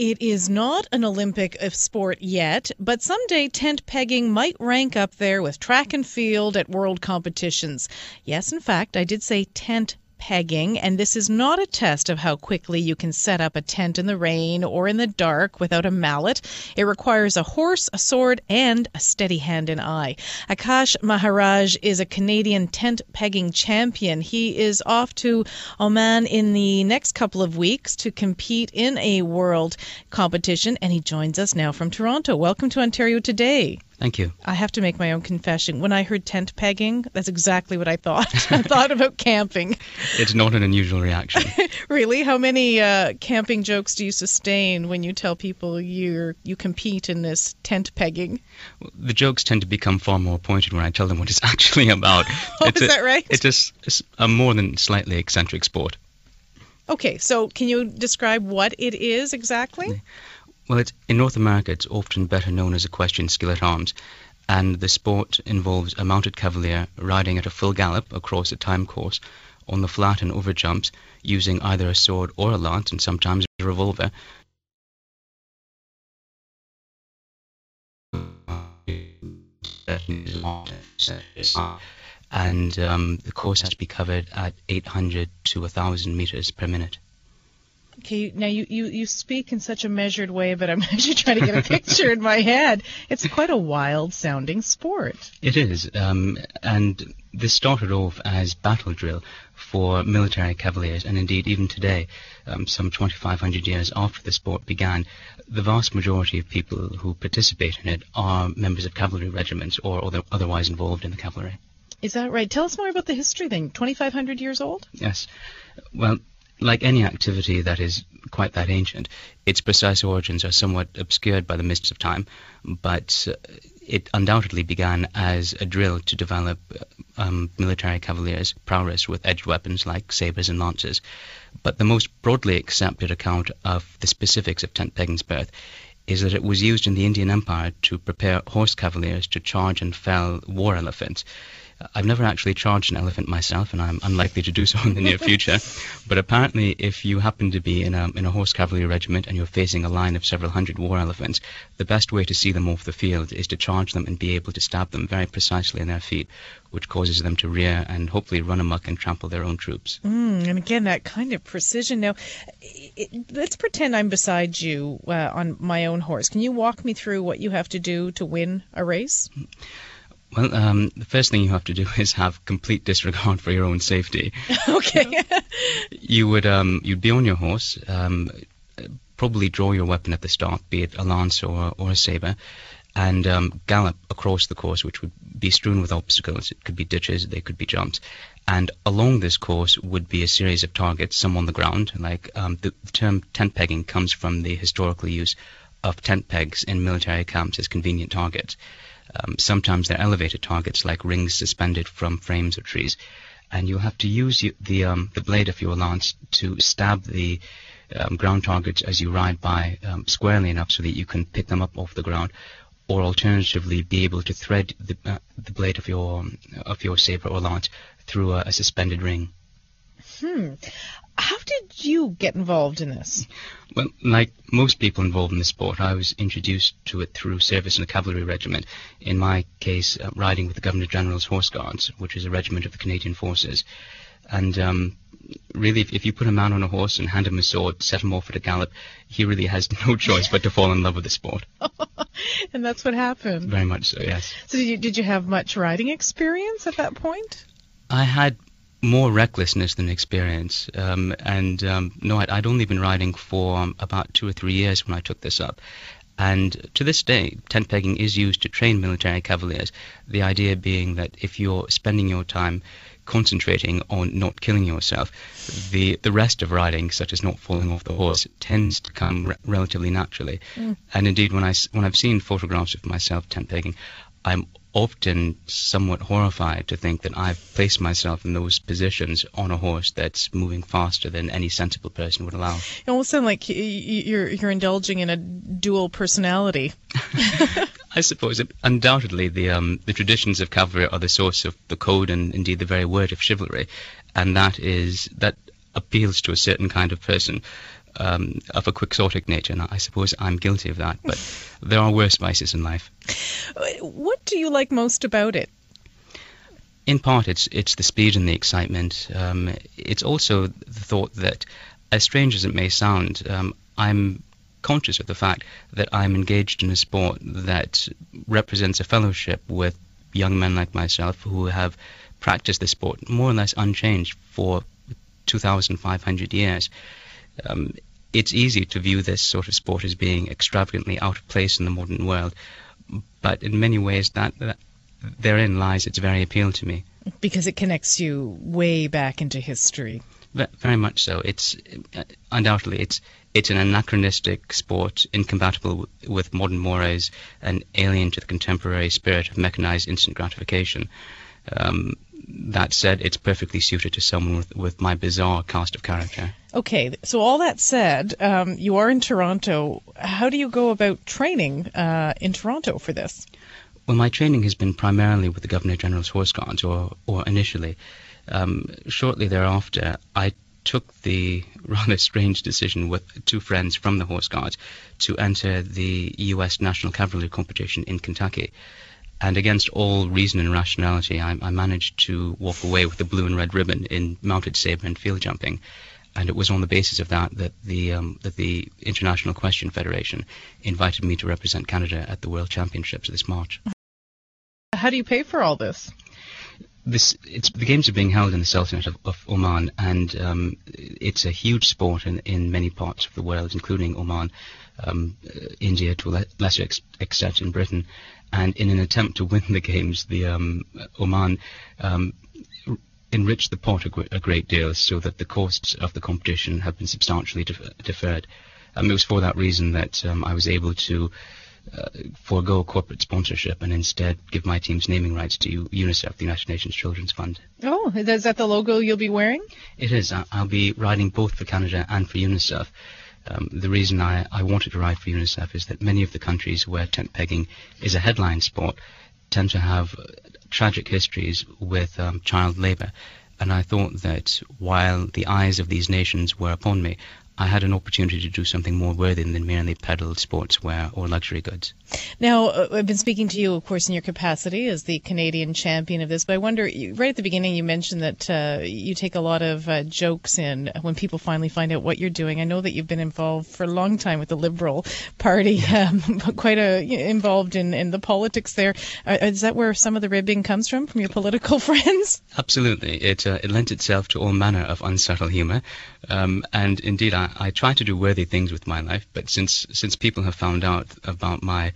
It is not an Olympic sport yet, but someday tent pegging might rank up there with track and field at world competitions. Yes, in fact, I did say tent pegging, and this is not a test of how quickly you can set up a tent in the rain or in the dark without a mallet. It requires a horse, a sword, and a steady hand and eye. Akaash Maharaj is a Canadian tent pegging champion. He is off to Oman in the next couple of weeks to compete in a world competition, and he joins us now from Toronto. Welcome to Ontario Today. Thank you. I have to make my own confession. When I heard tent pegging, that's exactly what I thought. I thought about camping. It's not an unusual reaction. really? How many uh, camping jokes do you sustain when you tell people you you compete in this tent pegging? Well, the jokes tend to become far more pointed when I tell them what it's actually about. oh, it's is a, that right? It's a, a more than slightly eccentric sport. Okay, so can you describe what it is exactly? Well, in North America, it's often better known as equestrian skill at arms, and the sport involves a mounted cavalier riding at a full gallop across a time course on the flat and over jumps, using either a sword or a lance, and sometimes a revolver. And um, the course has to be covered at 800 to 1,000 meters per minute. Okay, now you, you, you speak in such a measured way, but I'm actually trying to get a picture in my head. It's quite a wild sounding sport. It is, um, and this started off as battle drill for military cavaliers, and indeed even today, um, some 2,500 years after the sport began, the vast majority of people who participate in it are members of cavalry regiments or other, otherwise involved in the cavalry. Is that right? Tell us more about the history then. 2,500 years old? Yes. Well, like any activity that is quite that ancient, its precise origins are somewhat obscured by the mists of time, but uh, it undoubtedly began as a drill to develop um, military cavaliers' prowess with edged weapons like sabres and lances. But the most broadly accepted account of the specifics of tent pegging's birth is that it was used in the Indian Empire to prepare horse cavaliers to charge and fell war elephants. I've never actually charged an elephant myself, and I'm unlikely to do so in the near future. But apparently, if you happen to be in a, in a horse cavalry regiment and you're facing a line of several hundred war elephants, the best way to see them off the field is to charge them and be able to stab them very precisely in their feet, which causes them to rear and hopefully run amok and trample their own troops. Mm, and again, that kind of precision. Now, it, let's pretend I'm beside you uh, on my own horse. Can you walk me through what you have to do to win a race? Well, um, the first thing you have to do is have complete disregard for your own safety. okay. you would um, you'd be on your horse, um, probably draw your weapon at the start, be it a lance or or a saber, and um, gallop across the course, which would be strewn with obstacles. It could be ditches, they could be jumps, and along this course would be a series of targets, some on the ground. Like um, the, the term tent pegging comes from the historical use of tent pegs in military camps as convenient targets. Um, sometimes they're elevated targets like rings suspended from frames of trees, and you'll have to use the um, the blade of your lance to stab the um, ground targets as you ride by um, squarely enough so that you can pick them up off the ground, or alternatively be able to thread the, uh, the blade of your of your saber or lance through a, a suspended ring. Hmm. How did you get involved in this? Well, like most people involved in the sport, I was introduced to it through service in a cavalry regiment. In my case, uh, riding with the Governor General's Horse Guards, which is a regiment of the Canadian Forces. And um, really, if, if, you put a man on a horse and hand him a sword, set him off at a gallop, he really has no choice but to fall in love with the sport. and that's what happened. Very much so, yes. So did you, did you have much riding experience at that point? I had more recklessness than experience. Um, and um, no, I'd, I'd, only been riding for um, about two or three years when I took this up. And to this day, tent pegging is used to train military cavaliers. The idea being that if you're spending your time concentrating on not killing yourself, the the rest of riding, such as not falling off the horse, tends to come re- relatively naturally. Mm. And indeed, when I when I've seen photographs of myself tent pegging, I'm often somewhat horrified to think that I've placed myself in those positions on a horse that's moving faster than any sensible person would allow. It almost sounds like you're you're indulging in a dual personality. I suppose it, undoubtedly the um, the traditions of cavalry are the source of the code and indeed the very word of chivalry, and that is that appeals to a certain kind of person um, of a quixotic nature, and I suppose I'm guilty of that. But there are worse vices in life. What do you like most about it? In part, it's it's the speed and the excitement. Um, it's also the thought that, as strange as it may sound, um, I'm conscious of the fact that I'm engaged in a sport that represents a fellowship with young men like myself who have practiced the sport more or less unchanged for 2,500 years. Um, it's easy to view this sort of sport as being extravagantly out of place in the modern world, but in many ways that, that therein lies its very appeal to me. Because it connects you way back into history. Very much so. It's uh, undoubtedly it's it's an anachronistic sport, incompatible with modern mores and alien to the contemporary spirit of mechanized instant gratification. Um, that said, it's perfectly suited to someone with, with my bizarre cast of character. Okay, so all that said, um, you are in Toronto. How do you go about training uh, in Toronto for this? Well, my training has been primarily with the Governor General's Horse Guards, or, or initially. Um, shortly thereafter, I took the rather strange decision with two friends from the Horse Guards to enter the U.S. National Cavalry competition in Kentucky. And against all reason and rationality, I, I, managed to walk away with the blue and red ribbon in mounted saber and field jumping. And it was on the basis of that that the um, that the International Equestrian Federation invited me to represent Canada at the World Championships this March. How do you pay for all this? This the games are being held in the Sultanate of, of Oman, and um, it's a huge sport in, in many parts of the world, including Oman, um, India to a lesser ex- extent in Britain. And in an attempt to win the games, the um, Oman um, enriched the pot a, a, great deal, so that the costs of the competition have been substantially def- deferred. Um, it was for that reason that um, I was able to uh, forego corporate sponsorship and instead give my team's naming rights to UNICEF, the United Nations Children's Fund. Oh, is that the logo you'll be wearing? It is. I'll be riding both for Canada and for UNICEF. Um, the reason I, I wanted to ride for UNICEF is that many of the countries where tent pegging is a headline sport tend to have tragic histories with um, child labour. And I thought that while the eyes of these nations were upon me, I had an opportunity to do something more worthy than merely peddle sportswear or luxury goods. Now, uh, I've been speaking to you, of course, in your capacity as the Canadian champion of this, but I wonder, right at the beginning, you mentioned that uh, you take a lot of uh, jokes in when people finally find out what you're doing. I know that you've been involved for a long time with the Liberal Party, um, quite a, involved in, in the politics there. Uh, is that where some of the ribbing comes from, from your political friends? Absolutely. It, uh, it lent itself to all manner of unsubtle humour. Um, and indeed, I, I try to do worthy things with my life, but since since people have found out about my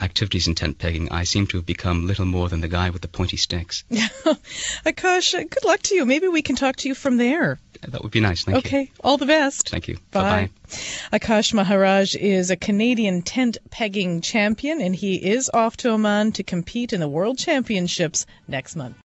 activities in tent pegging, I seem to have become little more than the guy with the pointy sticks. Akaash, good luck to you. Maybe we can talk to you from there. That would be nice. Thank okay. you. Okay. All the best. Thank you. Bye. Bye-bye. Akaash Maharaj is a Canadian tent pegging champion, and he is off to Oman to compete in the World Championships next month.